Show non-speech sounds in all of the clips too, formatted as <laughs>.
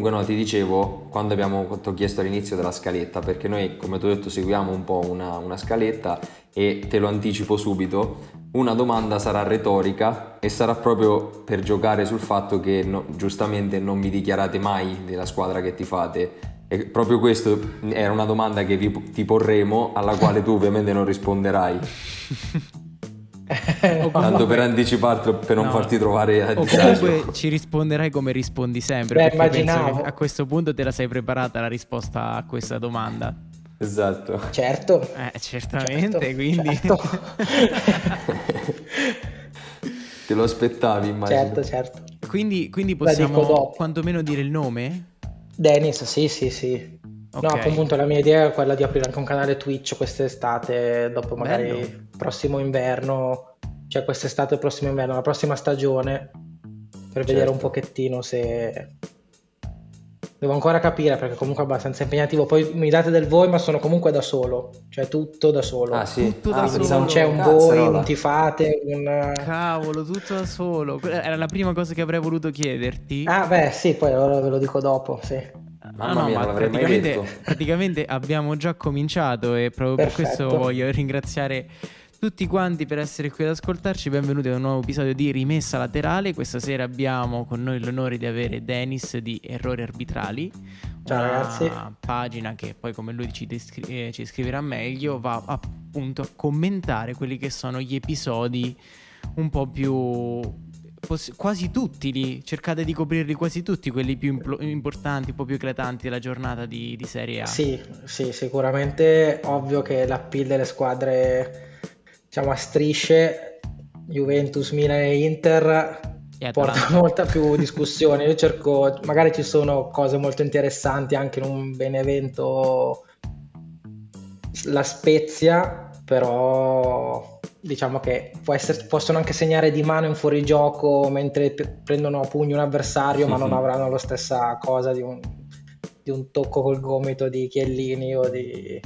Comunque no, ti dicevo, quando abbiamo ti chiesto all'inizio della scaletta, perché noi come ti ho detto seguiamo un po' una, una scaletta e te lo anticipo subito, una domanda sarà retorica e sarà proprio per giocare sul fatto che no, giustamente non vi dichiarate mai della squadra che ti fate. E proprio questo era una domanda che vi, ti porremo, alla quale tu ovviamente non risponderai. <laughs> <laughs> Tanto per anticiparlo, per non no. farti trovare a o disagio. comunque ci risponderai come rispondi sempre. Beh, immaginavo. a questo punto te la sei preparata la risposta a questa domanda. Esatto. Certo. Eh, certamente, certo, quindi... Certo. <laughs> te lo aspettavi, immagino. Certo, certo. Quindi, quindi possiamo quantomeno dire il nome? Dennis, sì, sì, sì. Okay. No, appunto la mia idea è quella di aprire anche un canale Twitch quest'estate, dopo magari Bello. prossimo inverno, cioè quest'estate, prossimo inverno, la prossima stagione, per certo. vedere un pochettino se... Devo ancora capire perché comunque è abbastanza impegnativo. Poi mi date del voi, ma sono comunque da solo. Cioè tutto da solo. Ah, sì. Tutto ah, da solo. Non c'è un voi, non ti fate. Un... Cavolo, tutto da solo. Era la prima cosa che avrei voluto chiederti. Ah, beh, sì, poi allora ve lo dico dopo. Sì. Mamma no, mia, ma praticamente, <laughs> praticamente, abbiamo già cominciato e proprio Perfetto. per questo voglio ringraziare tutti quanti per essere qui ad ascoltarci. Benvenuti a un nuovo episodio di Rimessa Laterale. Questa sera abbiamo con noi l'onore di avere Dennis di Errori Arbitrali. Ciao una ragazzi. pagina che poi, come lui ci, descri- eh, ci scriverà meglio, va appunto a commentare quelli che sono gli episodi un po' più poss- quasi tutti lì, cercate di coprirli quasi tutti, quelli più impl- importanti, un po' più eclatanti della giornata di, di Serie A. Sì, sì, sicuramente ovvio che l'appeal delle squadre, diciamo a strisce, Juventus, Milan e Inter porta <laughs> molta più discussione. Io cerco, magari ci sono cose molto interessanti anche in un Benevento, la Spezia, però diciamo che essere, possono anche segnare di mano in fuorigioco mentre p- prendono a pugno un avversario, sì, ma non avranno la stessa cosa di un, di un, tocco col gomito di Chiellini o di,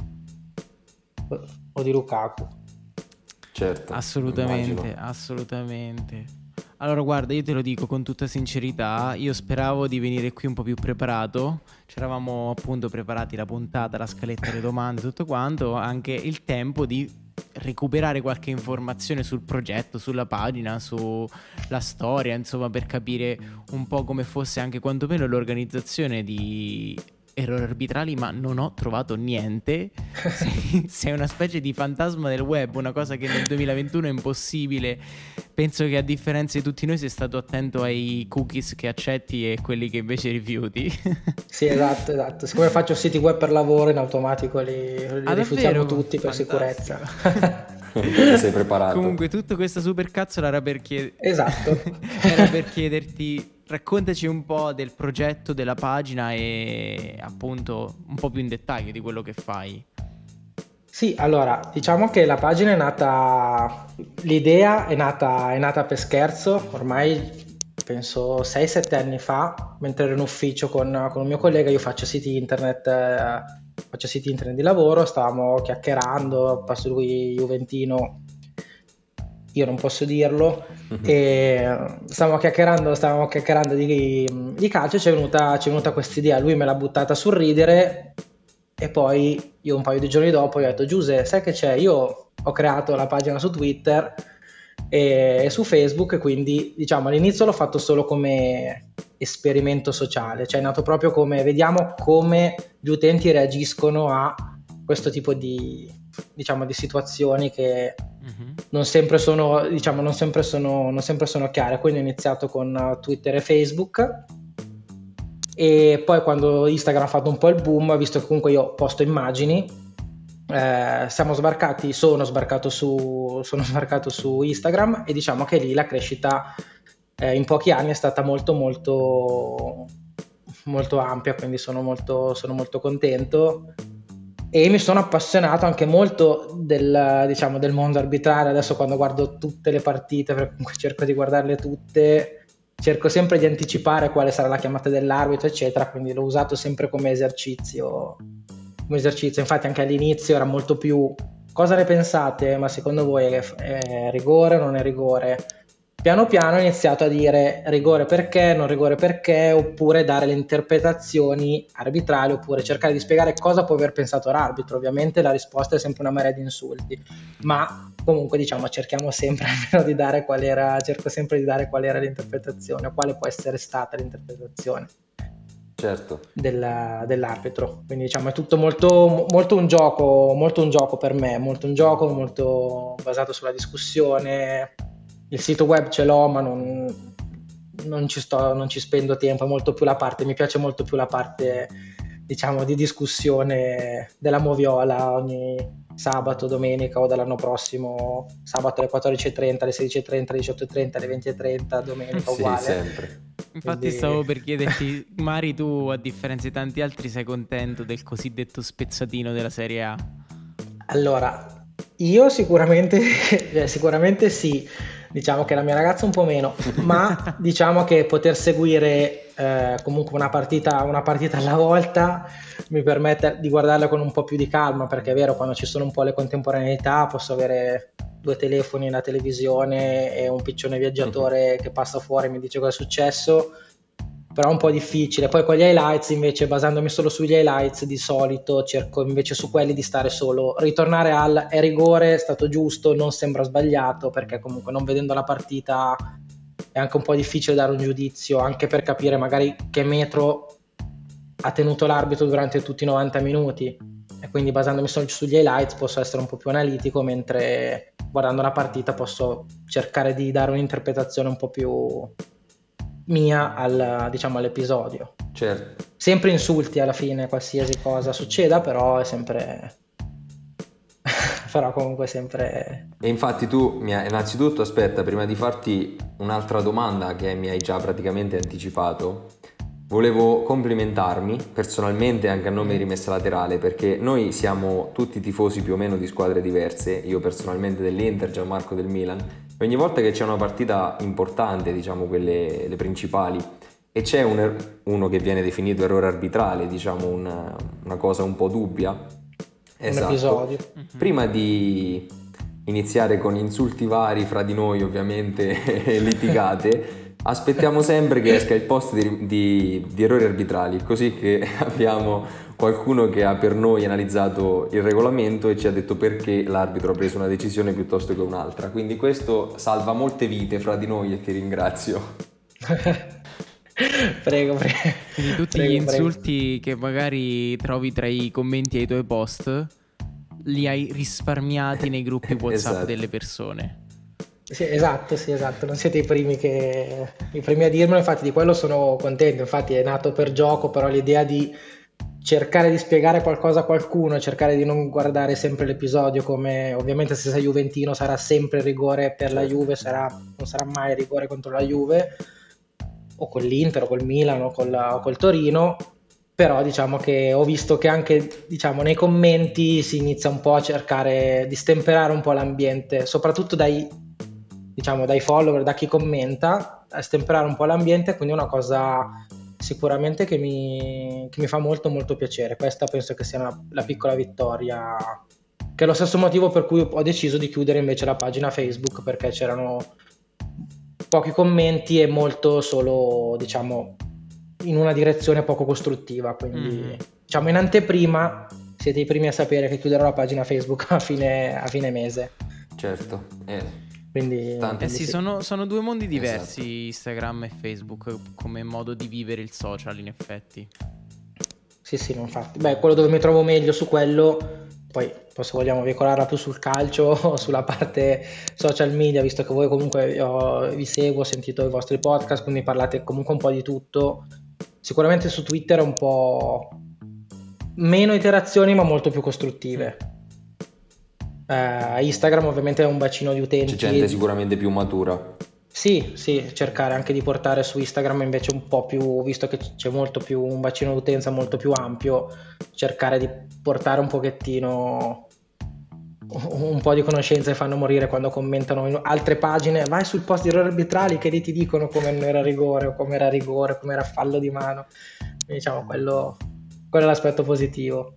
o di Lukaku. Certo. Assolutamente, immagino. assolutamente. Allora, guarda, io te lo dico con tutta sincerità, io speravo di venire qui un po' più preparato. Ci eravamo appunto preparati la puntata, la scaletta le domande, tutto quanto, anche il tempo di recuperare qualche informazione sul progetto, sulla pagina, sulla storia, insomma, per capire un po' come fosse anche quantomeno l'organizzazione di errori arbitrali, ma non ho trovato niente. sei, sei, una specie di fantasma del web, una cosa che nel 2021 è impossibile. Penso che a differenza di tutti noi sei stato attento ai cookies che accetti e quelli che invece rifiuti. <laughs> sì, esatto, esatto. Siccome faccio siti web per lavoro, in automatico li, li ah, rifiutiamo tutti per Fantastico. sicurezza. sei preparato. Comunque, tutta questa super cazzola era per, chied... esatto. <laughs> era per chiederti raccontaci un po' del progetto della pagina e appunto un po' più in dettaglio di quello che fai. Sì, allora, diciamo che la pagina è nata, l'idea è nata, è nata per scherzo, ormai penso 6-7 anni fa, mentre ero in ufficio con, con un mio collega, io faccio siti internet, eh, faccio siti internet di lavoro, stavamo chiacchierando, passo lui Juventino io non posso dirlo, uh-huh. e stavamo chiacchierando, stavamo chiacchierando di, di calcio, ci è venuta, venuta questa idea, lui me l'ha buttata sul ridere e poi io un paio di giorni dopo gli ho detto Giuse, sai che c'è? Io ho creato la pagina su Twitter e, e su Facebook, quindi diciamo all'inizio l'ho fatto solo come esperimento sociale, cioè è nato proprio come vediamo come gli utenti reagiscono a questo tipo di, diciamo, di situazioni che uh-huh. Non, sempre sono, diciamo, non, sempre sono, non sempre sono chiare. Quindi ho iniziato con uh, Twitter e Facebook. E poi quando Instagram ha fatto un po' il boom, visto che comunque io posto immagini, eh, siamo sbarcati, sono sbarcato, su, sono sbarcato su Instagram e diciamo che lì la crescita eh, in pochi anni è stata molto molto molto ampia, quindi sono molto, sono molto contento e mi sono appassionato anche molto del, diciamo, del mondo arbitrario. Adesso quando guardo tutte le partite, comunque cerco di guardarle tutte, cerco sempre di anticipare quale sarà la chiamata dell'arbitro, eccetera, quindi l'ho usato sempre come esercizio. Come esercizio. Infatti anche all'inizio era molto più cosa ne pensate, ma secondo voi è, è rigore o non è rigore? Piano piano ho iniziato a dire rigore perché, non rigore perché, oppure dare le interpretazioni arbitrali, oppure cercare di spiegare cosa può aver pensato l'arbitro. Ovviamente la risposta è sempre una marea di insulti, ma comunque diciamo cerchiamo sempre <laughs> almeno di dare qual era, cerco sempre di dare qual era l'interpretazione, quale può essere stata l'interpretazione. Certo. Della, dell'arbitro. Quindi diciamo è tutto molto, molto, un gioco, molto un gioco per me, molto un gioco, molto basato sulla discussione, il sito web ce l'ho, ma non, non, ci sto, non ci spendo tempo, è molto più la parte, mi piace molto più la parte, diciamo, di discussione della moviola ogni sabato, domenica o dall'anno prossimo, sabato alle 14.30, alle 16.30, alle 18.30, alle 20.30, domenica <laughs> uguale. Sì, sempre. Infatti Quindi... stavo per chiederti, Mari, tu a differenza di tanti altri sei contento del cosiddetto spezzatino della Serie A? Allora, io sicuramente, <laughs> sicuramente sì diciamo che la mia ragazza un po' meno, ma <laughs> diciamo che poter seguire eh, comunque una partita, una partita alla volta mi permette di guardarla con un po' più di calma, perché è vero, quando ci sono un po' le contemporaneità posso avere due telefoni, una televisione e un piccione viaggiatore mhm. che passa fuori e mi dice cosa è successo però è un po' difficile. Poi con gli highlights, invece, basandomi solo sugli highlights, di solito cerco invece su quelli di stare solo. Ritornare al è rigore, è stato giusto, non sembra sbagliato, perché comunque non vedendo la partita è anche un po' difficile dare un giudizio, anche per capire magari che metro ha tenuto l'arbitro durante tutti i 90 minuti. E quindi basandomi solo sugli highlights posso essere un po' più analitico, mentre guardando la partita posso cercare di dare un'interpretazione un po' più mia al, diciamo, all'episodio. Certo. Sempre insulti alla fine, qualsiasi cosa succeda, però è sempre... <laughs> però comunque sempre... E infatti tu, innanzitutto aspetta, prima di farti un'altra domanda che mi hai già praticamente anticipato, Volevo complimentarmi personalmente anche a nome di Rimessa Laterale perché noi siamo tutti tifosi più o meno di squadre diverse, io personalmente dell'Inter, Gianmarco del Milan, ogni volta che c'è una partita importante, diciamo quelle le principali, e c'è un er- uno che viene definito errore arbitrale, diciamo una, una cosa un po' dubbia, esatto. episodio. Mhm. Prima di iniziare con insulti vari fra di noi ovviamente <laughs> litigate, <laughs> aspettiamo sempre che esca il post di, di, di, errori arbitrali, così che <laughs> abbiamo qualcuno che ha per noi analizzato il regolamento e ci ha detto perché l'arbitro ha preso una decisione piuttosto che un'altra. Quindi questo salva molte vite fra di noi e ti ringrazio. <laughs> prego, prego. Quindi tutti prego, gli insulti prego. che magari trovi tra i commenti ai tuoi post li hai risparmiati nei gruppi <laughs> WhatsApp esatto. delle persone. Sì, esatto, sì, esatto, non siete i primi, che... i primi a dirmelo, infatti di quello sono contento, infatti è nato per gioco, però l'idea di cercare di spiegare qualcosa a qualcuno, cercare di non guardare sempre l'episodio come ovviamente se sei Juventino sarà sempre rigore per la certo. Juve, sarà, non sarà mai rigore contro la Juve o con l'Inter o col Milan o col, o col Torino, però diciamo che ho visto che anche diciamo, nei commenti si inizia un po' a cercare di stemperare un po' l'ambiente, soprattutto dai diciamo dai follower, da chi commenta, a stemperare un po' l'ambiente, quindi è una cosa sicuramente che mi, che mi fa molto molto piacere. Questa penso che sia una, la piccola vittoria, che è lo stesso motivo per cui ho deciso di chiudere invece la pagina Facebook, perché c'erano pochi commenti e molto solo, diciamo, in una direzione poco costruttiva. Quindi, mm. diciamo, in anteprima siete i primi a sapere che chiuderò la pagina Facebook a fine, a fine mese. Certo, eh, quindi, eh sì, sono, sono, due mondi diversi esatto. Instagram e Facebook come modo di vivere il social in effetti. Sì, sì, infatti. Beh, quello dove mi trovo meglio su quello, poi, poi se vogliamo veicolarla più sul calcio <laughs> o sulla parte social media, visto che voi comunque io, vi seguo, ho sentito i vostri podcast, quindi parlate comunque un po' di tutto. Sicuramente su Twitter è un po' meno iterazioni ma molto più costruttive Uh, Instagram ovviamente è un bacino di utenti. C'è gente sicuramente più matura. Sì, sì, cercare anche di portare su Instagram invece un po' più, visto che c'è molto più un bacino di utenza molto più ampio, cercare di portare un pochettino un po' di conoscenze fanno morire quando commentano in altre pagine vai sul post di errori arbitrali che lì ti dicono come non era rigore o come era rigore, come era fallo di mano. Diciamo, quello, quello è l'aspetto positivo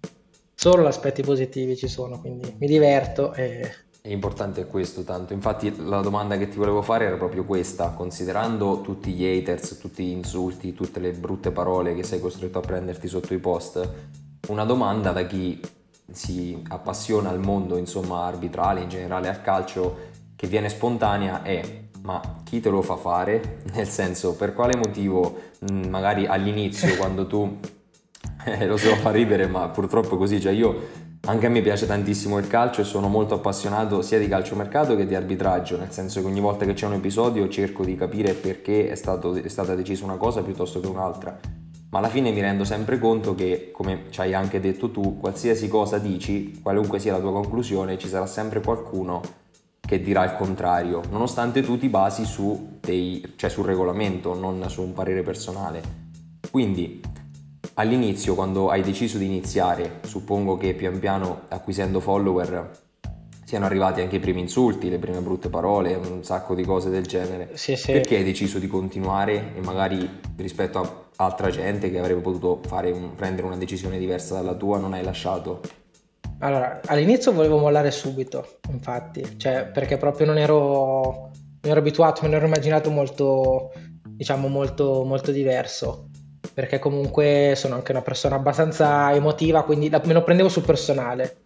solo aspetti positivi ci sono, quindi mi diverto e... È importante questo tanto, infatti la domanda che ti volevo fare era proprio questa, considerando tutti gli haters, tutti gli insulti, tutte le brutte parole che sei costretto a prenderti sotto i post, una domanda da chi si appassiona al mondo, insomma, arbitrale, in generale al calcio, che viene spontanea è ma chi te lo fa fare? <laughs> Nel senso, per quale motivo mm, magari all'inizio <laughs> quando tu <laughs> lo so fa ridere, ma purtroppo è così, cioè io anche a me piace tantissimo il calcio e sono molto appassionato sia di calciomercato che di arbitraggio, nel senso che ogni volta che c'è un episodio cerco di capire perché è, stato, è stata decisa una cosa piuttosto che un'altra ma alla fine mi rendo sempre conto che, come ci hai anche detto tu, qualsiasi cosa dici, qualunque sia la tua conclusione, ci sarà sempre qualcuno che dirà il contrario, nonostante tu ti basi su dei, cioè sul regolamento, non su un parere personale. Quindi, all'inizio, quando hai deciso di iniziare, suppongo che pian piano acquisendo follower siano arrivati anche i primi insulti, le prime brutte parole, un sacco di cose del genere. Sì, sì. Perché hai deciso di continuare e magari rispetto a altra gente che avrebbe potuto un, prendere una decisione diversa dalla tua non hai lasciato? Allora, all'inizio volevo mollare subito, infatti, cioè perché proprio non ero, non ero abituato, non ero immaginato molto, diciamo, molto, molto diverso perché comunque sono anche una persona abbastanza emotiva, quindi me lo prendevo sul personale.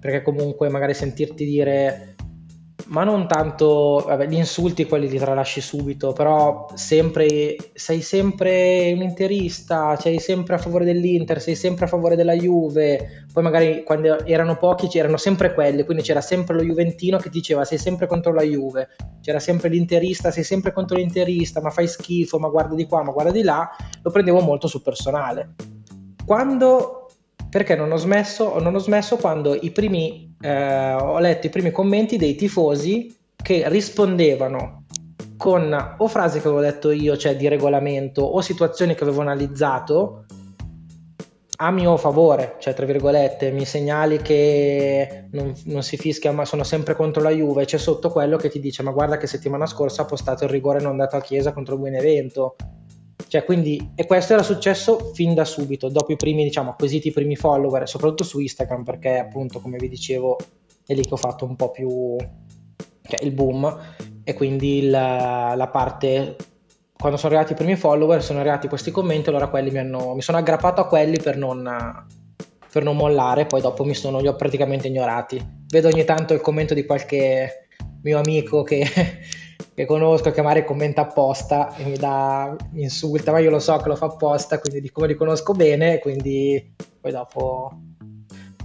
Perché comunque magari sentirti dire ma non tanto vabbè, gli insulti quelli li tralasci subito però sempre sei sempre un interista sei sempre a favore dell'Inter sei sempre a favore della Juve. Poi magari quando erano pochi c'erano sempre quelli quindi c'era sempre lo Juventino che diceva sei sempre contro la Juve c'era sempre l'interista sei sempre contro l'interista ma fai schifo ma guarda di qua ma guarda di là lo prendevo molto sul personale. Quando perché non ho smesso, non ho smesso quando i primi, eh, ho letto i primi commenti dei tifosi che rispondevano con o frasi che avevo detto io, cioè di regolamento, o situazioni che avevo analizzato a mio favore, cioè tra virgolette, mi segnali che non, non, si fischia ma sono sempre contro la Juve, c'è sotto quello che ti dice ma guarda che settimana scorsa ha postato il rigore non dato a Chiesa contro Buenevento, cioè, quindi, e questo era successo fin da subito, dopo i primi, diciamo, acquisiti i primi follower, soprattutto su Instagram, perché appunto, come vi dicevo, è lì che ho fatto un po' più cioè, il boom. E quindi la, la parte quando sono arrivati i primi follower, sono arrivati questi commenti, allora quelli mi hanno. Mi sono aggrappato a quelli per non, per non mollare, poi dopo mi sono, li ho praticamente ignorati. Vedo ogni tanto il commento di qualche mio amico che che conosco che magari commenta apposta e mi dà mi insulta, ma io lo so che lo fa apposta, quindi di come li conosco bene, quindi poi dopo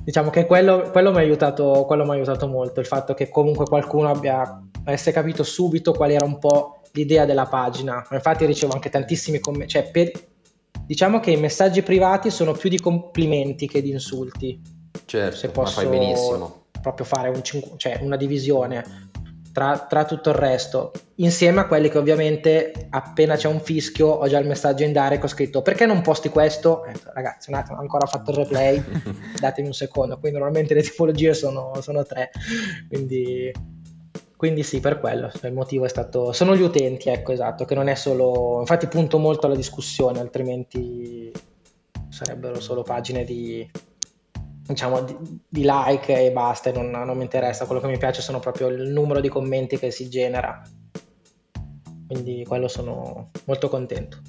diciamo che quello, quello mi ha aiutato, quello mi ha aiutato molto, il fatto che comunque qualcuno abbia avesse capito subito qual era un po' l'idea della pagina. Infatti ricevo anche tantissimi commenti, cioè per, diciamo che i messaggi privati sono più di complimenti che di insulti. Certo, se posso fai benissimo. proprio fare un, cioè una divisione tra, tra, tutto il resto, insieme a quelli che ovviamente appena c'è un fischio ho già il messaggio in direct ho scritto perché non posti questo? Eh, ragazzi un attimo, ho ancora fatto il replay, <laughs> datemi un secondo, quindi normalmente le tipologie sono, sono tre, quindi, quindi sì, per quello, il motivo è stato, sono gli utenti, ecco esatto, che non è solo, infatti punto molto alla discussione, altrimenti sarebbero solo pagine di diciamo di, di, like e basta, non, non mi interessa, quello che mi piace sono proprio il numero di commenti che si genera, quindi quello sono molto contento.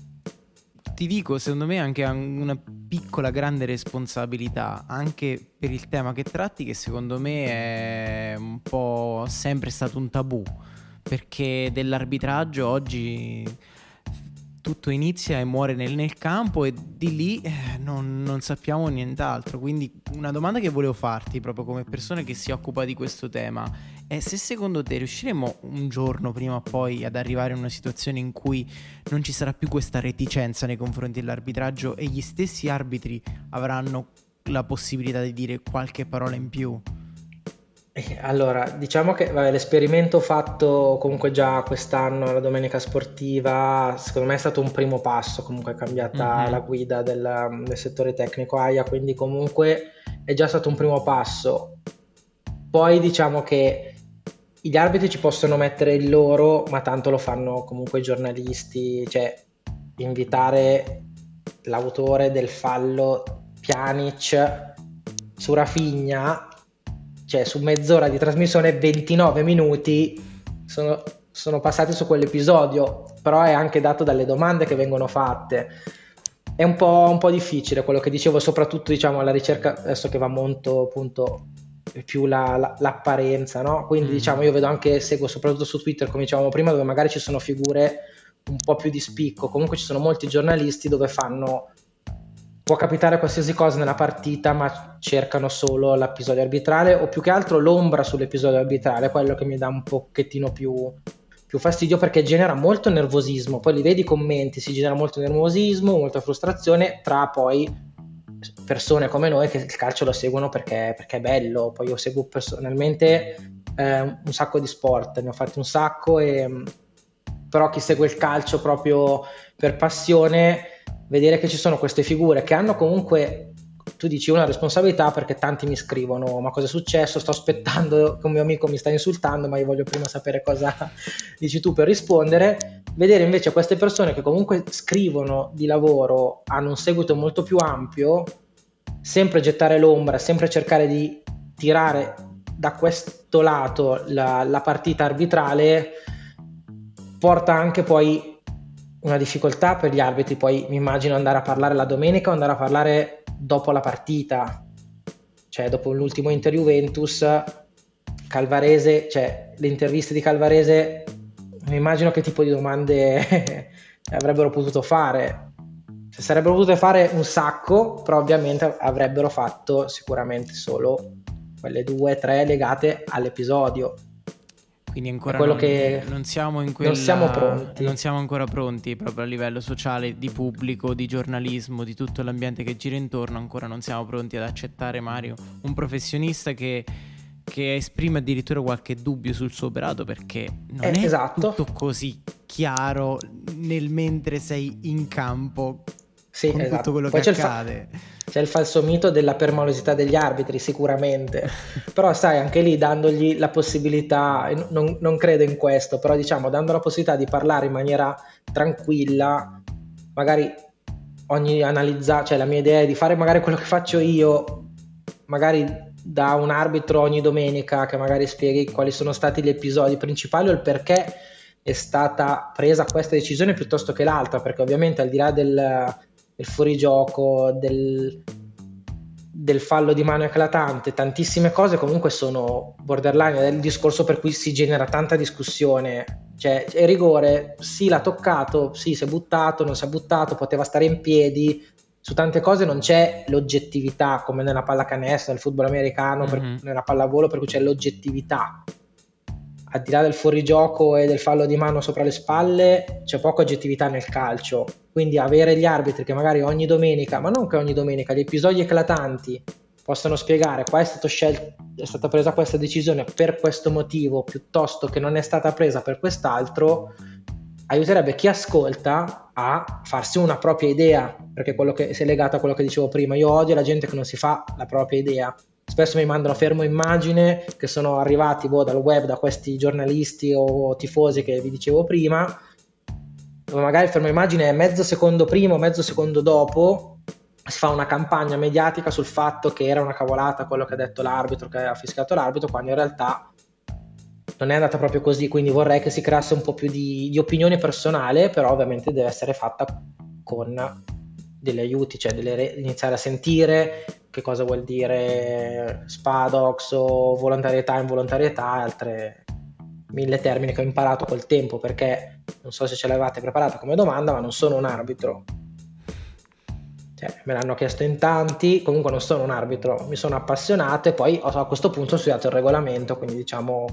Ti dico, secondo me anche una piccola grande responsabilità anche per il tema che tratti che secondo me è un po' sempre stato un tabù perché dell'arbitraggio oggi tutto inizia e muore nel, nel campo e di lì eh, non, non, sappiamo nient'altro. Quindi una domanda che volevo farti proprio come persona che si occupa di questo tema è se secondo te riusciremo un giorno prima o poi ad arrivare in una situazione in cui non ci sarà più questa reticenza nei confronti dell'arbitraggio e gli stessi arbitri avranno la possibilità di dire qualche parola in più. Eh, allora, diciamo che vabbè, l'esperimento fatto comunque già quest'anno, la domenica sportiva, secondo me è stato un primo passo, comunque è cambiata mm-hmm. la guida del, del, settore tecnico AIA, quindi comunque è già stato un primo passo. Poi diciamo che gli arbitri ci possono mettere il loro, ma tanto lo fanno comunque i giornalisti, cioè invitare l'autore del fallo Pjanic su Rafinha cioè su mezz'ora di trasmissione 29 minuti sono, sono passati su quell'episodio, però è anche dato dalle domande che vengono fatte. È un po', un po difficile quello che dicevo, soprattutto diciamo alla ricerca, adesso che va molto appunto più la, la, l'apparenza, no? Quindi mm. diciamo io vedo anche, seguo soprattutto su Twitter come dicevamo prima, dove magari ci sono figure un po' più di spicco, comunque ci sono molti giornalisti dove fanno può capitare qualsiasi cosa nella partita, ma cercano solo l'episodio arbitrale o più che altro l'ombra sull'episodio arbitrale, quello che mi dà un pochettino più, più fastidio perché genera molto nervosismo. Poi li vedi i commenti, si genera molto nervosismo, molta frustrazione tra poi persone come noi che il calcio lo seguono perché, perché è bello. Poi io seguo personalmente eh, un sacco di sport, ne ho fatti un sacco, e, però chi segue il calcio proprio per passione vedere che ci sono queste figure che hanno comunque tu dici una responsabilità perché tanti mi scrivono ma cosa è successo? Sto aspettando che un mio amico mi sta insultando ma io voglio prima sapere cosa <laughs> dici tu per rispondere. Vedere invece queste persone che comunque scrivono di lavoro hanno un seguito molto più ampio sempre gettare l'ombra sempre cercare di tirare da questo lato la, la partita arbitrale porta anche poi una difficoltà per gli arbitri, poi mi immagino andare a parlare la domenica o andare a parlare dopo la partita, cioè dopo l'ultimo Inter Juventus, Calvarese, cioè le interviste di Calvarese, mi immagino che tipo di domande <laughs> avrebbero potuto fare. Cioè, sarebbero potute fare un sacco, però ovviamente avrebbero fatto sicuramente solo quelle due, tre legate all'episodio quindi ancora non, che non, siamo in quella, non siamo pronti. Non siamo ancora pronti proprio a livello sociale, di pubblico, di giornalismo, di tutto l'ambiente che gira intorno. Ancora non siamo pronti ad accettare Mario, un professionista che, che esprime addirittura qualche dubbio sul suo operato perché non eh, è esatto. tutto così chiaro nel mentre sei in campo sì, con esatto. tutto quello Poi che accade. Fa- c'è il falso mito della permalosità degli arbitri, sicuramente, <laughs> però sai, anche lì dandogli la possibilità, non, non, credo in questo, però diciamo, dando la possibilità di parlare in maniera tranquilla, magari ogni analizza, cioè la mia idea è di fare magari quello che faccio io, magari da un arbitro ogni domenica che magari spieghi quali sono stati gli episodi principali o il perché è stata presa questa decisione piuttosto che l'altra, perché ovviamente al di là del del fuorigioco, del, del fallo di mano eclatante, tantissime cose comunque sono borderline, è il discorso per cui si genera tanta discussione. Cioè, il rigore, sì l'ha toccato, sì si è buttato, non si è buttato, poteva stare in piedi, su tante cose non c'è l'oggettività come nella pallacanestro, nel football americano, mm-hmm. per, mhm. nella pallavolo, per cui c'è l'oggettività al di là del fuorigioco e del fallo di mano sopra le spalle, c'è poca oggettività nel calcio. Quindi avere gli arbitri che magari ogni domenica, ma non che ogni domenica, gli episodi eclatanti possano spiegare qua è, scelto, è stata presa questa decisione per questo motivo piuttosto che non è stata presa per quest'altro, aiuterebbe chi ascolta a farsi una propria idea, perché quello che si è legato a quello che dicevo prima, io odio la gente che non si fa la propria idea spesso mi mandano fermo immagine che sono arrivati boh, dal web da questi giornalisti o tifosi che vi dicevo prima. Dove magari il fermo immagine è mezzo secondo prima o mezzo secondo dopo si fa una campagna mediatica sul fatto che era una cavolata quello che ha detto l'arbitro, che ha fischiato l'arbitro, quando in realtà non è andata proprio così, quindi vorrei che si creasse un po' più di, di opinione personale, però ovviamente deve essere fatta con degli aiuti, cioè delle, iniziare a sentire che cosa vuol dire spadox o volontarietà, involontarietà e altre mille termini che ho imparato col tempo perché non so se ce l'avevate preparata come domanda, ma non sono un arbitro. Cioè, me l'hanno chiesto in tanti, comunque non sono un arbitro, mi sono appassionato e poi a questo punto ho studiato il regolamento, quindi diciamo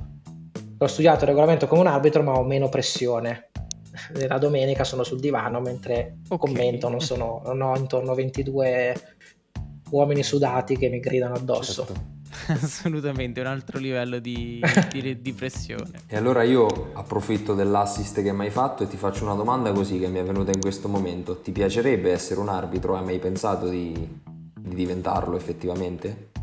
ho studiato il regolamento come un arbitro ma ho meno pressione la domenica sono sul divano mentre okay. commento, non, sono, non ho intorno a 22 uomini sudati che mi gridano addosso. Certo. <laughs> Assolutamente, un altro livello di, di, di, pressione. E allora io approfitto dell'assist che mi hai fatto e ti faccio una domanda così che mi è venuta in questo momento. Ti piacerebbe essere un arbitro? Hai mai pensato di, di diventarlo effettivamente?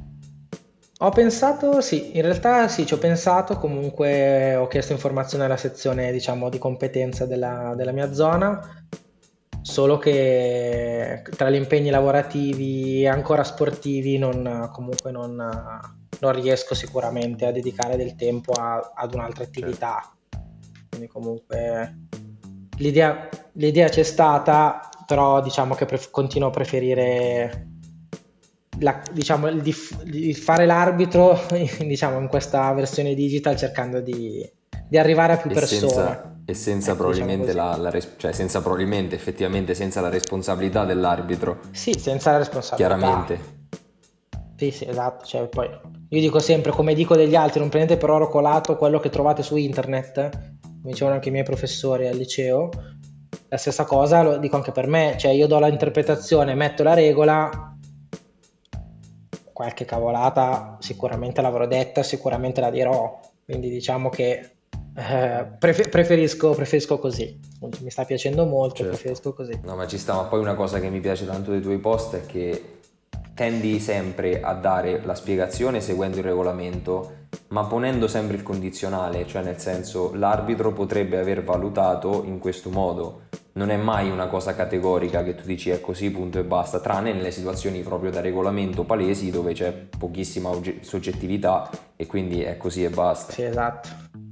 Ho pensato, sì, in realtà sì, ci ho pensato, comunque ho chiesto informazioni alla sezione, diciamo, di competenza della, della mia zona, solo che tra gli impegni lavorativi e ancora sportivi non, comunque non, non riesco sicuramente a dedicare del tempo a, ad un'altra Certo. attività. Quindi comunque l'idea, l'idea c'è stata, però diciamo che pref- continuo a preferire la- diciamo, il, dif- il fare l'arbitro <laughs> diciamo, in questa versione digital cercando di, di arrivare a più E persone. senza, e senza Ecco, probabilmente diciamo la, la res- cioè senza probabilmente effettivamente senza la responsabilità dell'arbitro, Sì, senza la responsabilità. chiaramente. Sì, sì, esatto. Cioè, poi, io dico sempre, come dico degli altri, non prendete per oro colato quello che trovate su internet, come dicevano anche i miei professori al liceo. La stessa cosa lo dico anche per me, cioè io do l'interpretazione, metto la regola, qualche cavolata sicuramente l'avrò detta, sicuramente la dirò, quindi diciamo che eh, prefe- preferisco, preferisco così, mi sta piacendo molto, Certo. preferisco così. No, ma ci sta, ma poi una cosa che mi piace tanto dei tuoi post è che tendi sempre a dare la spiegazione seguendo il regolamento, ma ponendo sempre il condizionale, cioè nel senso l'arbitro potrebbe aver valutato in questo modo. Non è mai una cosa categorica che tu dici è così, punto e basta, tranne nelle situazioni proprio da regolamento palesi dove c'è pochissima ogge- soggettività e quindi è così e basta. Sì, esatto.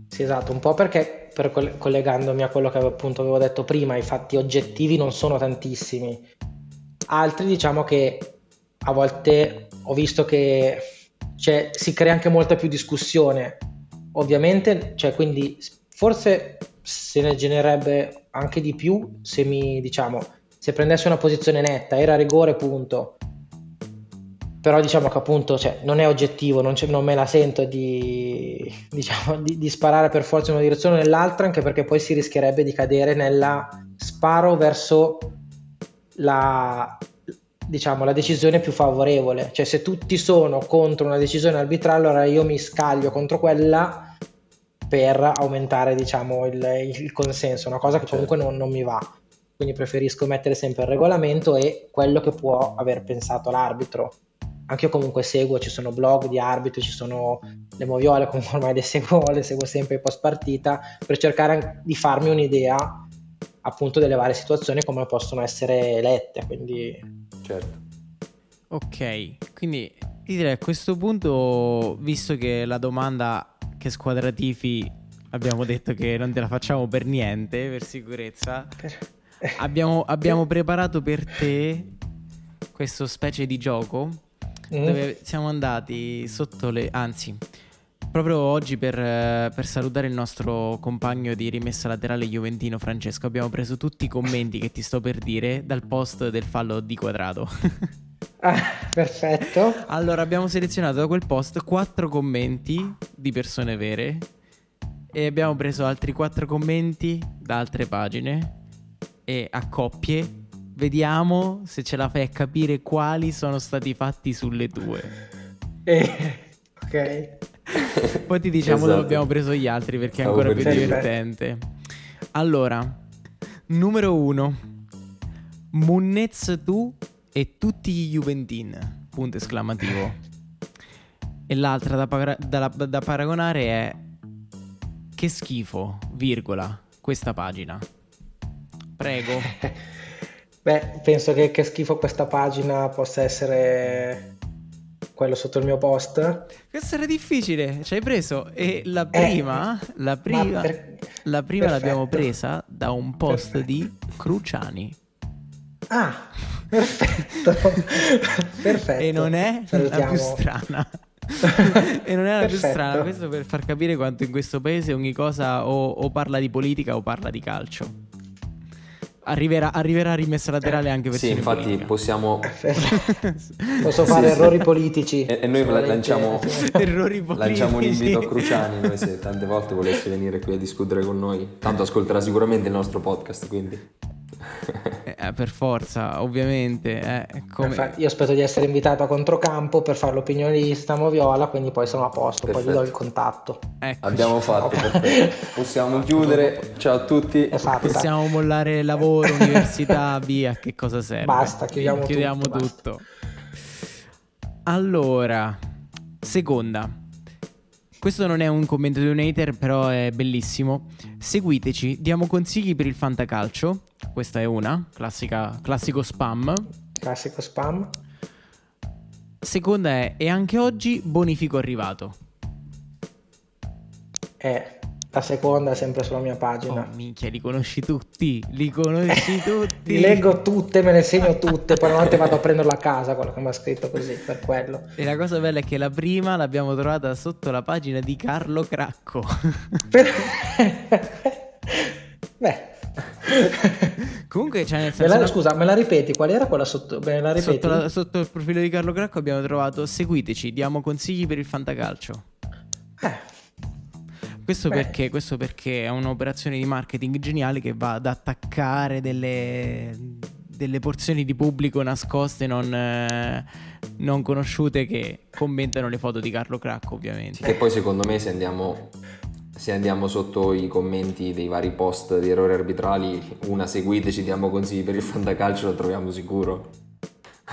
Sì, esatto, un po' perché per coll- collegandomi a quello che appunto avevo detto prima, i fatti oggettivi non sono tantissimi. Altri diciamo che a volte ho visto che cioè, si crea anche molta più discussione. Ovviamente, cioè, quindi forse se ne genererebbe anche di più se mi, diciamo, se prendessi una posizione netta, era rigore, punto. Però diciamo che appunto cioè, non è oggettivo, non, non me la sento di, <laughs> diciamo, di, di sparare per forza in una direzione o nell'altra, anche perché poi si rischierebbe di cadere nella sparo verso la, diciamo, la decisione più favorevole. Cioè se tutti sono contro una decisione arbitrale, allora io mi scaglio contro quella per aumentare diciamo, il, il consenso, una cosa che Certo. comunque non, non mi va. Quindi preferisco mettere sempre il regolamento e quello che può aver pensato l'arbitro. Anche io comunque seguo, ci sono blog di arbitri, ci sono le moviole, comunque ormai le seguo, <laughs> le seguo sempre post partita, per cercare di farmi un'idea appunto delle varie situazioni come possono essere lette. Quindi Certo. Ok, quindi ti direi a questo punto, visto che la domanda che squadra tifi abbiamo detto che non te la facciamo per niente, per sicurezza, abbiamo, <laughs> abbiamo preparato per te questo specie di gioco Mm. dove siamo andati sotto le... anzi, proprio oggi per, eh, per salutare il nostro compagno di rimessa laterale Juventino Francesco abbiamo preso tutti i commenti che ti sto per dire dal post del fallo di quadrato. <laughs> Ah, <laughs> perfetto. Allora, abbiamo selezionato da quel post quattro commenti di persone vere e abbiamo preso altri quattro commenti da altre pagine e a coppie vediamo se ce la fai a capire quali sono stati fatti sulle tue. Eh, ok. <laughs> Poi ti diciamo dove Esatto. abbiamo preso gli altri perché è Stavo ancora per più dire. divertente. Allora, numero uno. Munnez tu e tutti gli Juventin. Punto esclamativo. E l'altra da, pagra- da- da paragonare è che schifo, virgola, questa pagina. Prego. <laughs> Beh, penso che, che schifo questa pagina possa essere quello sotto il mio post. Questo era difficile, ci hai preso. E la prima, la prima, Eh, Ma per- la prima l'abbiamo presa da un post Perfetto. di Cruciani. Ah, perfetto. perfetto. E non è la Salutiamo. più strana. <laughs> e non è la più strana. Questo per far capire quanto in questo paese ogni cosa o, o parla di politica o parla di calcio. Arriverà, arriverà rimessa laterale anche per Sì, infatti possiamo... <laughs> Posso Sì, fare sì. errori politici. E, e noi la- lanciamo, <laughs> Errori politici. lanciamo un invito a Cruciani, noi se tante volte volesse venire qui a discutere con noi, tanto ascolterà sicuramente il nostro podcast, quindi... Eh, per forza, ovviamente. eh, come- Io aspetto di essere invitato a controcampo per fare l'opinionista Moviola, quindi poi sono a posto, poi gli do Perfetto. il contatto. Eccoci. Abbiamo fatto, perfetto. Possiamo chiudere, ciao a tutti. È fatta. Possiamo mollare lavoro, università, <laughs> via, che cosa serve? Basta, chiudiamo Chiudiamo tutto, tutto. Allora, seconda. Questo non è un commento di un hater, però è bellissimo. Seguiteci, diamo consigli per il fantacalcio. Questa è una, classica, classico spam. Classico spam. seconda è, e anche oggi bonifico arrivato. Eh, la seconda è sempre sulla mia pagina. Oh, minchia, li conosci tutti, li conosci <laughs> tutti. Li leggo tutte, me le segno tutte, poi una volta vado a prenderla a casa, quello che mi ha scritto così, per quello. E la cosa bella è che la prima l'abbiamo trovata sotto la pagina di Carlo Cracco. <laughs> Beh. <laughs> Comunque, cioè, nel Me la- senso, scusa, me la ripeti? Qual era quella sotto? Me la ripeti? sotto, la- sotto il profilo di Carlo Cracco abbiamo trovato seguiteci, diamo consigli per il fantacalcio. Eh, Questo perché, questo perché è un'operazione di marketing geniale che va ad attaccare delle, delle porzioni di pubblico nascoste non, eh, non conosciute che commentano le foto di Carlo Cracco ovviamente. Che poi secondo me se andiamo, se andiamo sotto i commenti dei vari post di errori arbitrali, una seguiteci, diamo consigli per il fantacalcio, lo troviamo sicuro.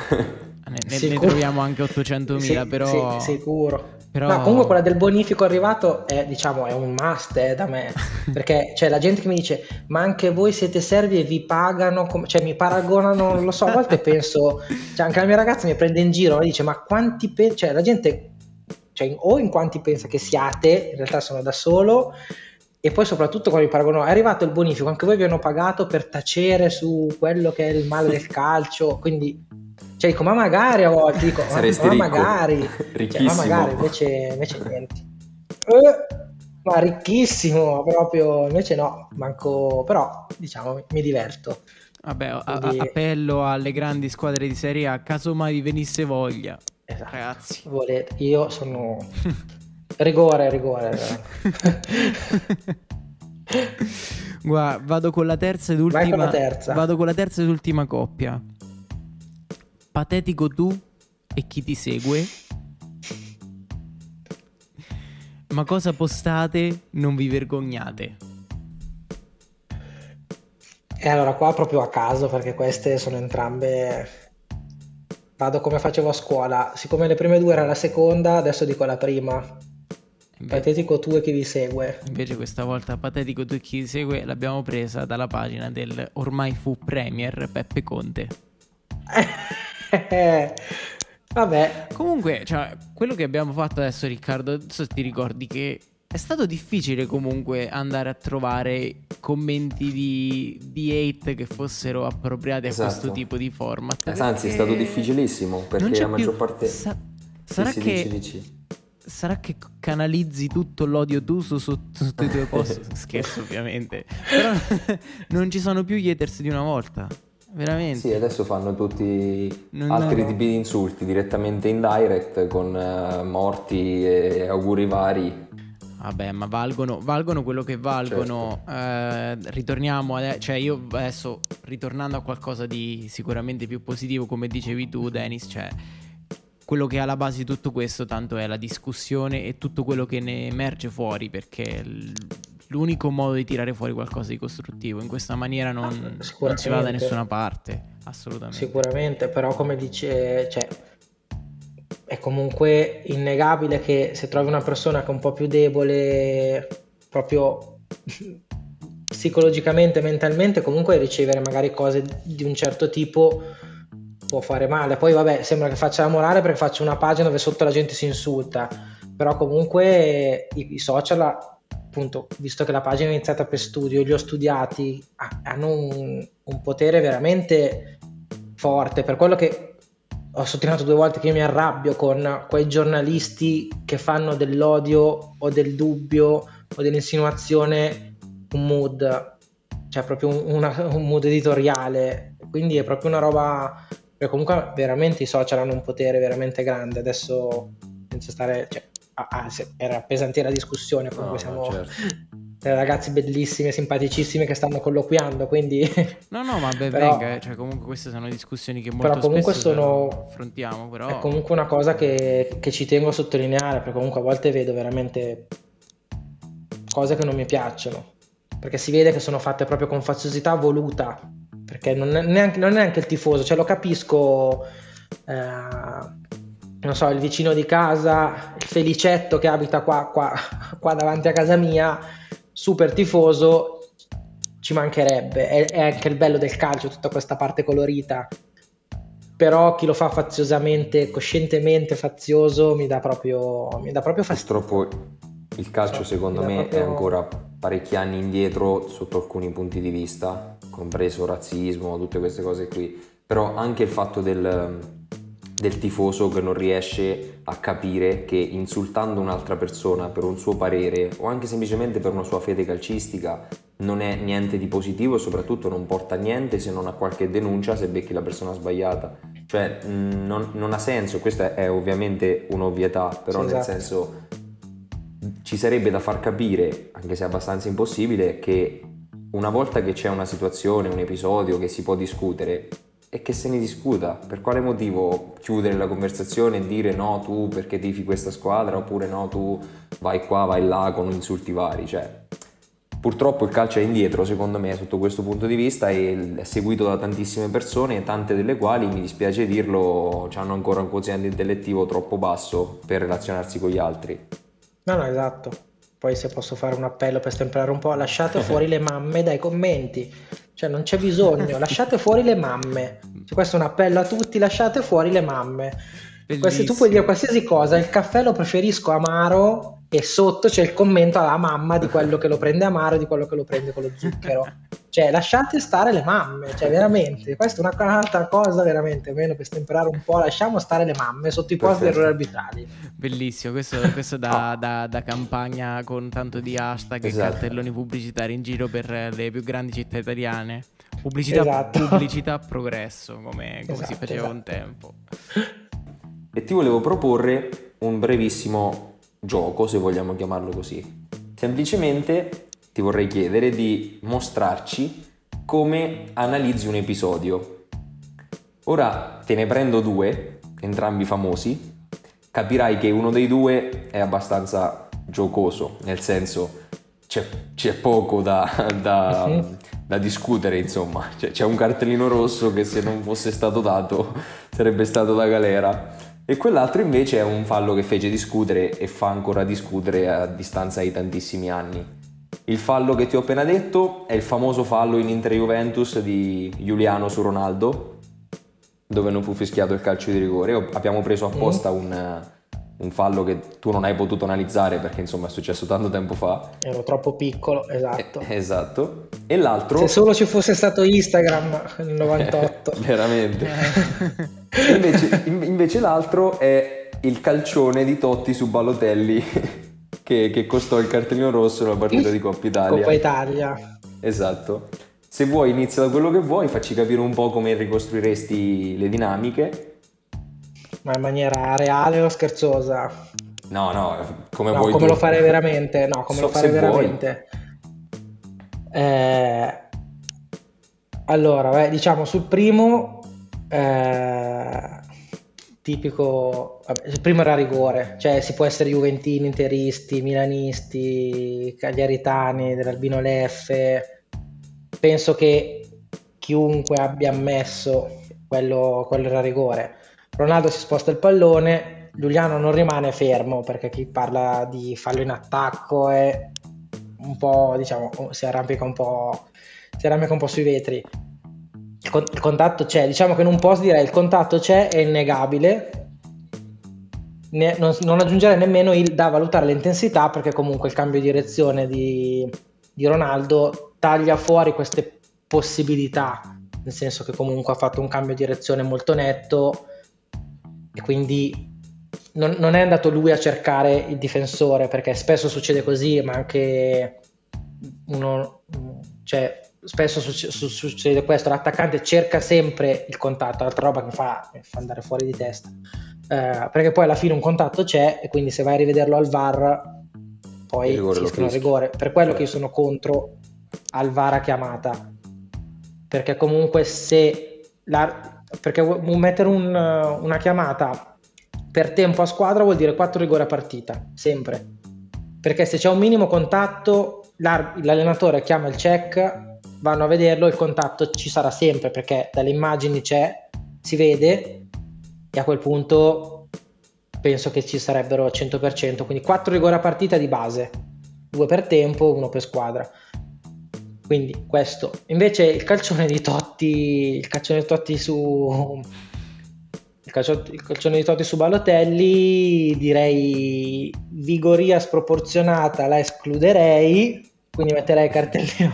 Ne, ne- ne Sicuro. troviamo anche 800.000 sì, però... sì, sicuro. però- No, comunque quella del bonifico arrivato è, diciamo, è un must eh, da me, <laughs> perché c'è la gente che mi dice ma anche voi siete servi e vi pagano, com-" cioè mi paragonano, non lo so, a volte penso, cioè anche la mia ragazza mi prende in giro, mi dice ma quanti, pe-" cioè la gente, cioè, o in quanti pensa che siate, in realtà sono da solo, e poi soprattutto quando mi paragonano, è arrivato il bonifico, anche voi vi hanno pagato per tacere su quello che è il male del calcio, quindi... Cioè dico, ma magari a volte dico, ma, ma magari, <laughs> cioè, ma magari invece, invece niente. Eh, ma ricchissimo, proprio, invece no, manco, però diciamo mi diverto. Vabbè, a- a- Quindi- appello alle grandi squadre di Serie A, casomai vi venisse voglia. Esatto. Ragazzi. Volete, io sono <laughs> rigore, rigore. <laughs> Guarda, vado con la terza ed Vai ultima. con la terza. Vado con la terza ed ultima coppia. Patetico tu e chi ti segue. Ma cosa postate? Non vi vergognate. E allora qua proprio a caso perché queste sono entrambe vado come facevo a scuola. Siccome le prime due era la seconda adesso dico la prima. Inve- patetico tu e chi vi segue. Invece questa volta patetico tu e chi ti segue l'abbiamo presa dalla pagina del ormai fu premier Peppe Conte. <laughs> vabbè. Comunque, cioè, quello che abbiamo fatto adesso, Riccardo, non so se ti ricordi che è stato difficile comunque andare a trovare commenti di, di hate che fossero appropriati a Esatto. questo tipo di format. Anzi, è stato difficilissimo perché la maggior più- parte... sa- sarà, sì, che, dici, dici. sarà che canalizzi tutto l'odio tu su, sotto i tuoi <laughs> post? Scherzo, ovviamente. Però <laughs> non ci sono più gli haters di una volta. Veramente. Sì, adesso fanno tutti Non- altri no. tipi di insulti direttamente in direct con eh, morti e auguri vari. Vabbè, ma valgono, valgono quello che valgono. Eh, ritorniamo, ade- cioè io adesso ritornando a qualcosa di sicuramente più positivo, come dicevi tu, Dennis, cioè quello che è alla base di tutto questo tanto è la discussione e tutto quello che ne emerge fuori, perché l'unico modo di tirare fuori qualcosa di costruttivo. In questa maniera non, non si va da nessuna parte, assolutamente. Sicuramente, però come dice, cioè, è comunque innegabile che se trovi una persona che è un po' più debole, proprio <laughs> psicologicamente, mentalmente, comunque ricevere magari cose di un certo tipo può fare male. Poi vabbè, sembra che faccia la morale perché faccio una pagina dove sotto la gente si insulta, però comunque i, i social, appunto, visto che la pagina è iniziata per studio, li ho studiati, ha- hanno un, un potere veramente forte, per quello che ho sottolineato due volte che io mi arrabbio con quei giornalisti che fanno dell'odio o del dubbio o dell'insinuazione un mood, cioè proprio un, una- un mood editoriale, quindi è proprio una roba, perché comunque veramente i social hanno un potere veramente grande, adesso senza stare, cioè, a- a- se- per appesantire la discussione, comunque no, siamo certo. Dei ragazzi bellissimi, simpaticissimi che stanno colloquiando, quindi... <laughs> No, no, ma ben Però- venga, eh, cioè comunque queste sono discussioni che Però molto comunque spesso sono- affrontiamo, però... È comunque una cosa che, che ci tengo a sottolineare, perché comunque a volte vedo veramente cose che non mi piacciono, perché si vede che sono fatte proprio con faziosità voluta, perché non è neanche, non è neanche il tifoso, cioè lo capisco, eh, non so, il vicino di casa, il felicetto che abita qua, qua, <laughs> qua davanti a casa mia, super tifoso, ci mancherebbe, è, è anche il bello del calcio, tutta questa parte colorita. Però chi lo fa faziosamente, coscientemente fazioso, mi dà proprio, mi dà proprio fastidio. Purtroppo il calcio secondo me proprio... è ancora parecchi anni indietro sotto alcuni punti di vista, compreso razzismo, tutte queste cose qui, però anche il fatto del, del tifoso che non riesce a capire che insultando un'altra persona per un suo parere o anche semplicemente per una sua fede calcistica non è niente di positivo e soprattutto non porta a niente se non a qualche denuncia se becchi la persona sbagliata. Cioè non, non ha senso, questa è ovviamente un'ovvietà, però sì, nel esatto. senso ci sarebbe da far capire, anche se è abbastanza impossibile, che una volta che c'è una situazione, un episodio che si può discutere, e che se ne discuta. Per quale motivo chiudere la conversazione e dire no, tu perché tifi questa squadra oppure no, tu vai qua, vai là con insulti vari? Cioè, purtroppo il calcio è indietro, secondo me, sotto questo punto di vista e è seguito da tantissime persone, tante delle quali, mi dispiace dirlo, hanno ancora un quoziente intellettivo troppo basso per relazionarsi con gli altri. No, no, esatto. Poi se posso fare un appello per stemperare un po', lasciate fuori le mamme dai commenti. Cioè non c'è bisogno, <laughs> lasciate fuori le mamme. Cioè, questo è un appello a tutti, lasciate fuori le mamme. Queste, tu puoi dire qualsiasi cosa, il caffè lo preferisco amaro e sotto c'è il commento alla mamma di quello che lo prende amaro e di quello che lo prende con lo zucchero. Cioè, lasciate stare le mamme, cioè veramente, questa è un'altra cosa veramente, meno per stemperare un po', lasciamo stare le mamme sotto i posti di errori arbitrali. Bellissimo, questo, questo da, oh. da, da, campagna con tanto di hashtag esatto. e cartelloni pubblicitari in giro per le più grandi città italiane. Pubblicità, esatto. pubblicità progresso, come, come esatto, si faceva esatto. un tempo. E ti volevo proporre un brevissimo gioco, se vogliamo chiamarlo così. Semplicemente ti vorrei chiedere di mostrarci come analizzi un episodio. Ora te ne prendo due, entrambi famosi, capirai che uno dei due è abbastanza giocoso, nel senso c'è, c'è poco da, <laughs> da, da, discutere, insomma, c'è, c'è un cartellino rosso che se non fosse stato dato sarebbe stato da galera. E quell'altro invece è un fallo che fece discutere e fa ancora discutere a distanza di tantissimi anni. Il fallo che ti ho appena detto è il famoso fallo in Inter-Juventus di Giuliano su Ronaldo, dove non fu fischiato il calcio di rigore. Abbiamo preso apposta mm. un, un, fallo che tu non hai potuto analizzare perché insomma è successo tanto tempo fa. Ero troppo piccolo, esatto. Eh, esatto. E l'altro... Se solo ci fosse stato Instagram nel 98. <laughs> Veramente. invece, <laughs> invece l'altro è il calcione di Totti su Balotelli <laughs> che, che costò il cartellino rosso nella partita di Coppa Italia. Coppa Italia. Esatto. Se vuoi inizia da quello che vuoi, facci capire un po' come ricostruiresti le dinamiche. Ma in maniera reale o scherzosa? No, no, come no, vuoi come tu. lo farei veramente? No, come so, lo farei veramente? Eh, allora, beh, diciamo sul primo eh, tipico, il primo era rigore, cioè si può essere juventini, interisti, milanisti, cagliaritani, dell'Albino Leffe, penso che chiunque abbia ammesso quello, quello era rigore. Ronaldo si sposta il pallone, Giuliano non rimane fermo perché chi parla di fallo in attacco è un po', diciamo, si arrampica un po', si arrampica un po' sui vetri. Il contatto c'è, diciamo che in un post direi il contatto c'è, è innegabile, ne, non, non, aggiungere nemmeno il da valutare l'intensità perché comunque il cambio di direzione di, di Ronaldo taglia fuori queste possibilità, nel senso che comunque ha fatto un cambio di direzione molto netto e quindi non, non, è andato lui a cercare il difensore perché spesso succede così, ma anche uno, cioè spesso succede questo, l'attaccante cerca sempre il contatto, altra roba che fa, fa andare fuori di testa, eh, perché poi alla fine un contatto c'è e quindi se vai a rivederlo al VAR poi si il rigore, per quello che io sono contro al VAR a chiamata, perché comunque se la, perché mettere un, una chiamata per tempo a squadra vuol dire 4 rigori a partita, sempre, perché se c'è un minimo contatto l'allenatore chiama il check vanno a vederlo, il contatto ci sarà sempre perché dalle immagini c'è, si vede e a quel punto penso che ci sarebbero 100%, quindi 4 rigori a partita di base, 2 per tempo, 1 per squadra. Quindi questo. Invece il calcione di Totti, il calcione di Totti su, il calcione di Totti su Balotelli direi vigoria sproporzionata la escluderei, quindi metterei cartellino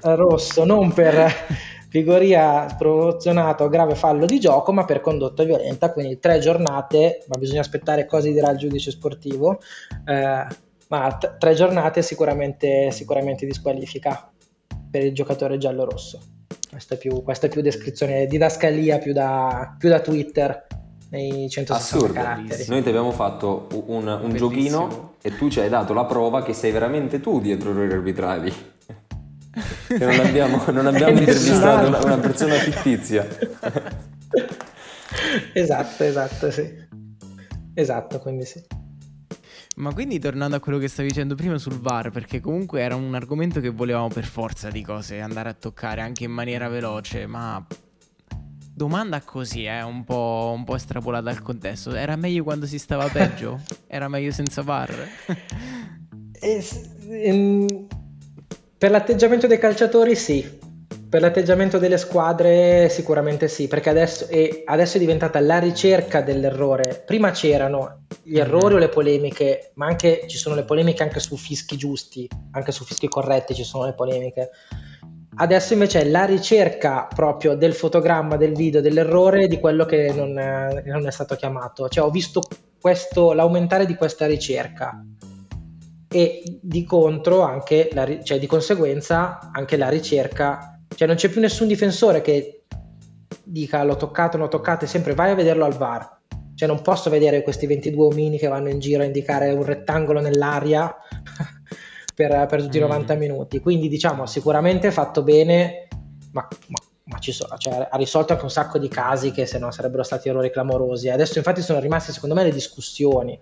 <laughs> rosso non per vigoria sproporzionata o grave fallo di gioco, ma per condotta violenta, quindi tre giornate, ma bisogna aspettare cosa dirà il giudice sportivo, eh, ma t- tre giornate sicuramente, sicuramente disqualifica per il giocatore giallo-rosso. Questa è più, questa è più descrizione didascalia, più da, più da Twitter nei 160 Assurdo. caratteri. Noi ti abbiamo fatto un, un giochino e tu ci hai dato la prova che sei veramente tu dietro i arbitrali. <laughs> che non abbiamo, non abbiamo intervistato una, una persona fittizia. <laughs> esatto, esatto, sì. Esatto, quindi sì. Ma quindi tornando a quello che stavi dicendo prima sul VAR, perché comunque era un argomento che volevamo per forza di cose andare a toccare anche in maniera veloce, ma domanda così, eh, un po', un po' estrapolata dal contesto. Era meglio quando si stava peggio? <laughs> Era meglio senza VAR? eh, ehm, per l'atteggiamento dei calciatori sì, per l'atteggiamento delle squadre sicuramente sì, perché adesso è, adesso è diventata la ricerca dell'errore. Prima c'erano gli errori mm-hmm. o le polemiche, ma anche ci sono le polemiche anche su fischi giusti, anche su fischi corretti ci sono le polemiche. Adesso invece è la ricerca proprio del fotogramma, del video, dell'errore di quello che non è, non è stato chiamato. Cioè ho visto questo, l'aumentare di questa ricerca e di contro anche, la, cioè di conseguenza anche la ricerca cioè non c'è più nessun difensore che dica l'ho toccato, non l'ho toccato, è sempre vai a vederlo al VAR. Cioè non posso vedere questi 22 omini che vanno in giro a indicare un rettangolo nell'aria <laughs> per, per, tutti i 90 mm. minuti. Quindi diciamo sicuramente fatto bene, ma, ma, ma so, cioè, ha risolto anche un sacco di casi che se no sarebbero stati errori clamorosi. Adesso infatti sono rimaste secondo me le discussioni.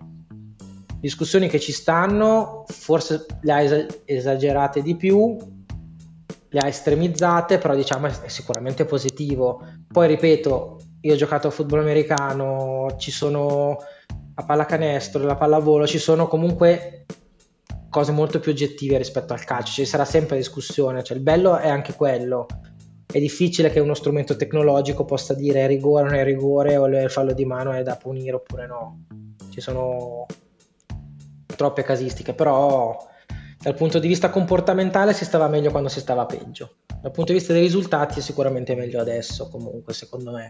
Discussioni che ci stanno, forse le ha esagerate di più, le ha estremizzate, però diciamo è sicuramente positivo. Poi ripeto, io ho giocato a football americano, ci sono a pallacanestro, la pallavolo, ci sono comunque cose molto più oggettive rispetto al calcio, ci sarà sempre discussione, cioè il bello è anche quello. È difficile che uno strumento tecnologico possa dire rigore o non è rigore o il fallo di mano è da punire oppure no. Ci sono troppe casistiche, però dal punto di vista comportamentale si stava meglio quando si stava peggio. Dal punto di vista dei risultati è sicuramente meglio adesso, comunque, secondo me.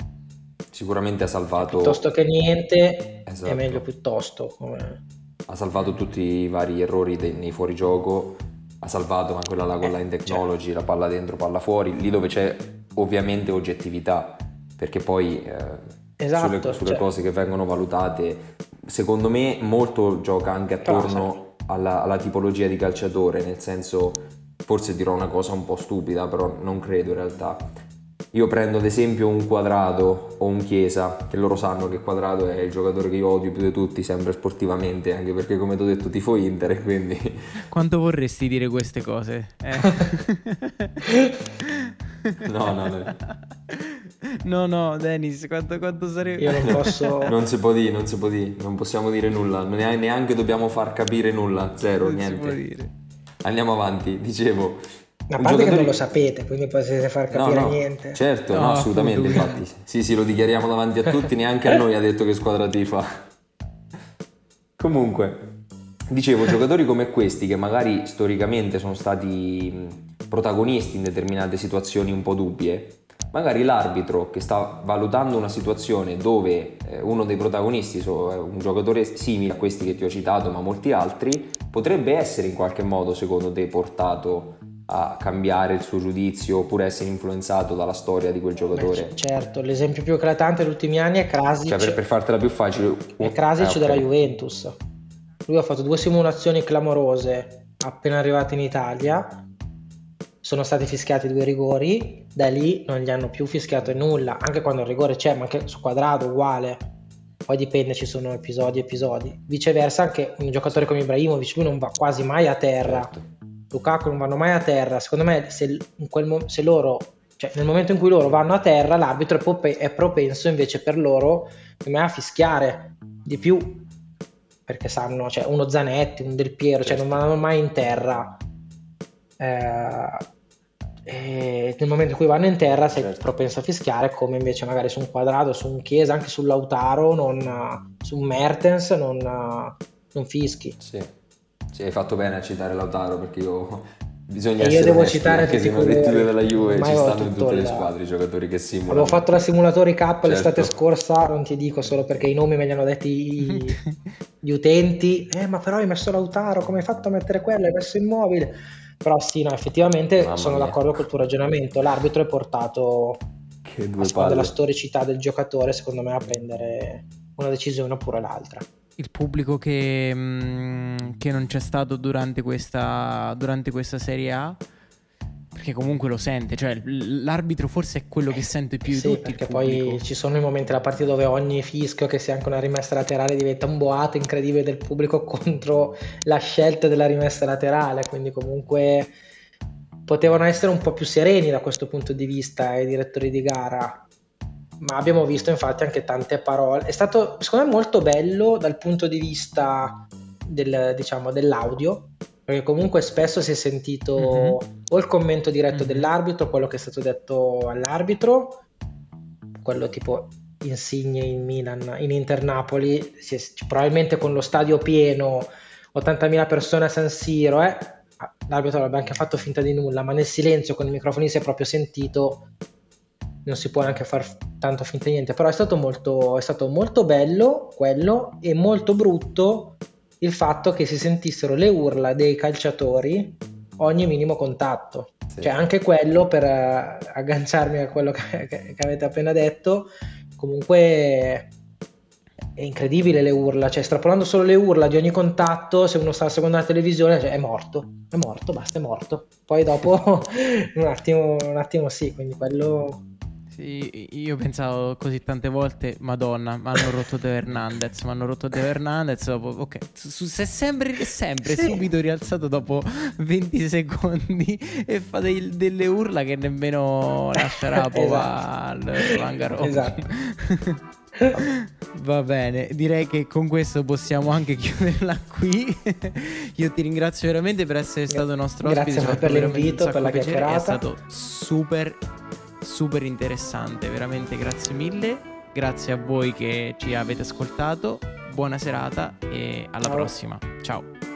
Sicuramente ha salvato... Piuttosto che niente, esatto. è meglio piuttosto. Come... Ha salvato tutti i vari errori dei, nei fuorigioco, ha salvato ma quella con eh, line technology, certo. la palla dentro, palla fuori, lì dove c'è ovviamente oggettività, perché poi... Eh, esatto, sulle, sulle cioè... cose che vengono valutate, secondo me molto gioca anche attorno alla, alla tipologia di calciatore, nel senso, forse dirò una cosa un po' stupida, però non credo in realtà. Io prendo ad esempio un quadrato o un chiesa, che loro sanno che quadrato è il giocatore che io odio più di tutti, sempre sportivamente, anche perché come ti ho detto tifo Inter, quindi... <laughs> Quanto vorresti dire queste cose? Eh. <laughs> no, no, no. No, no, Dennis, quanto, quanto sarebbe... Io non posso... <laughs> non si può dire, non si può dire, non possiamo dire nulla, neanche dobbiamo far capire nulla, zero, non niente. Andiamo avanti, dicevo... A parte giocatore... che non lo sapete, quindi potete far capire no, no, niente. Certo, no, no assolutamente, infatti. Sì, sì, lo dichiariamo davanti a tutti, neanche a noi ha detto che squadra tifa. Comunque, dicevo, giocatori come questi che magari storicamente sono stati protagonisti in determinate situazioni un po' dubbie, magari l'arbitro che sta valutando una situazione dove eh, uno dei protagonisti, un giocatore simile a questi che ti ho citato, ma molti altri, potrebbe essere in qualche modo, secondo te, portato a cambiare il suo giudizio oppure essere influenzato dalla storia di quel giocatore. Beh, certo, l'esempio più eclatante degli ultimi anni è Krasic. Cioè, per, per fartela più facile, è Krasic eh, okay. della Juventus. Lui ha fatto due simulazioni clamorose appena arrivato in Italia sono stati fischiati due rigori, da lì non gli hanno più fischiato nulla, anche quando il rigore c'è, ma anche su quadrato uguale. Poi dipende, ci sono episodi e episodi. Viceversa, anche un giocatore come Ibrahimovic, lui non va quasi mai a terra. Certo. Lukaku non vanno mai a terra. Secondo me, se, mo- se loro, cioè nel momento in cui loro vanno a terra, l'arbitro è, prope- è propenso invece per loro a fischiare di più. Perché sanno, cioè uno Zanetti, un Del Piero, cioè non certo. vanno mai in terra. Eh, e nel momento in cui vanno in terra sei certo. propenso a fischiare come invece magari su un quadrato, su un Chiesa, anche sull'Autaro, non, su un Mertens non, non fischi. Sì. Sì, hai fatto bene a citare Lautaro perché io <laughs> bisogna e essere io devo citare anche se non della Juve ci stanno in tutte le squadre i giocatori che simulano. Avevo fatto la simulatori K certo. l'estate scorsa, non ti dico solo perché i nomi me li hanno detti <laughs> gli utenti, eh ma però hai messo Lautaro, come hai fatto a mettere quello, hai messo Immobile però sì, no, effettivamente Mamma sono mia. d'accordo col tuo ragionamento. L'arbitro è portato che due a della storicità del giocatore, secondo me, a prendere una decisione oppure l'altra. Il pubblico che, mm, che non c'è stato durante questa, durante questa Serie A perché comunque lo sente, cioè l'arbitro forse è quello che sente più sì, di tutti. Perché poi ci sono i momenti della partita dove ogni fischio, che sia anche una rimessa laterale, diventa un boato incredibile del pubblico <laughs> contro la scelta della rimessa laterale. Quindi comunque potevano essere un po' più sereni da questo punto di vista i direttori di gara. Ma abbiamo visto infatti anche tante parole. È stato secondo me molto bello dal punto di vista del, diciamo, dell'audio perché comunque spesso si è sentito mm-hmm. o il commento diretto mm-hmm. dell'arbitro, quello che è stato detto all'arbitro, quello tipo Insigne in Milan, in Inter Napoli, è, probabilmente con lo stadio pieno, 80.000 persone a San Siro, eh, l'arbitro avrebbe anche fatto finta di nulla, ma nel silenzio con i microfoni si è proprio sentito, non si può neanche fare tanto finta niente, però è stato molto, è stato molto bello quello e molto brutto il fatto che si sentissero le urla dei calciatori ogni minimo contatto. Sì. Cioè anche quello, per uh, agganciarmi a quello <laughs> che, che, che, avete appena detto, comunque è incredibile le urla, cioè estrapolando solo le urla di ogni contatto, se uno sta seguendo la televisione, cioè, è morto, è morto, basta, è morto. Poi dopo <laughs> un attimo, un attimo sì, quindi quello sì, io pensavo così tante volte, Madonna, mi hanno rotto De Hernandez, mi hanno rotto De Hernandez, dopo, ok, su, se sempre, sempre sì. subito rialzato dopo 20 secondi e fa dei, delle urla che nemmeno lascia Rapo esatto. al Langaro. Esatto. <laughs> Va bene, direi che con questo possiamo anche chiuderla qui. Io ti ringrazio veramente per essere stato nostro ospite. Grazie per l'invito, per la chiacchierata. È stato super super interessante, veramente grazie mille. Grazie a voi che ci avete ascoltato. Buona serata e alla Ciao. prossima. Ciao.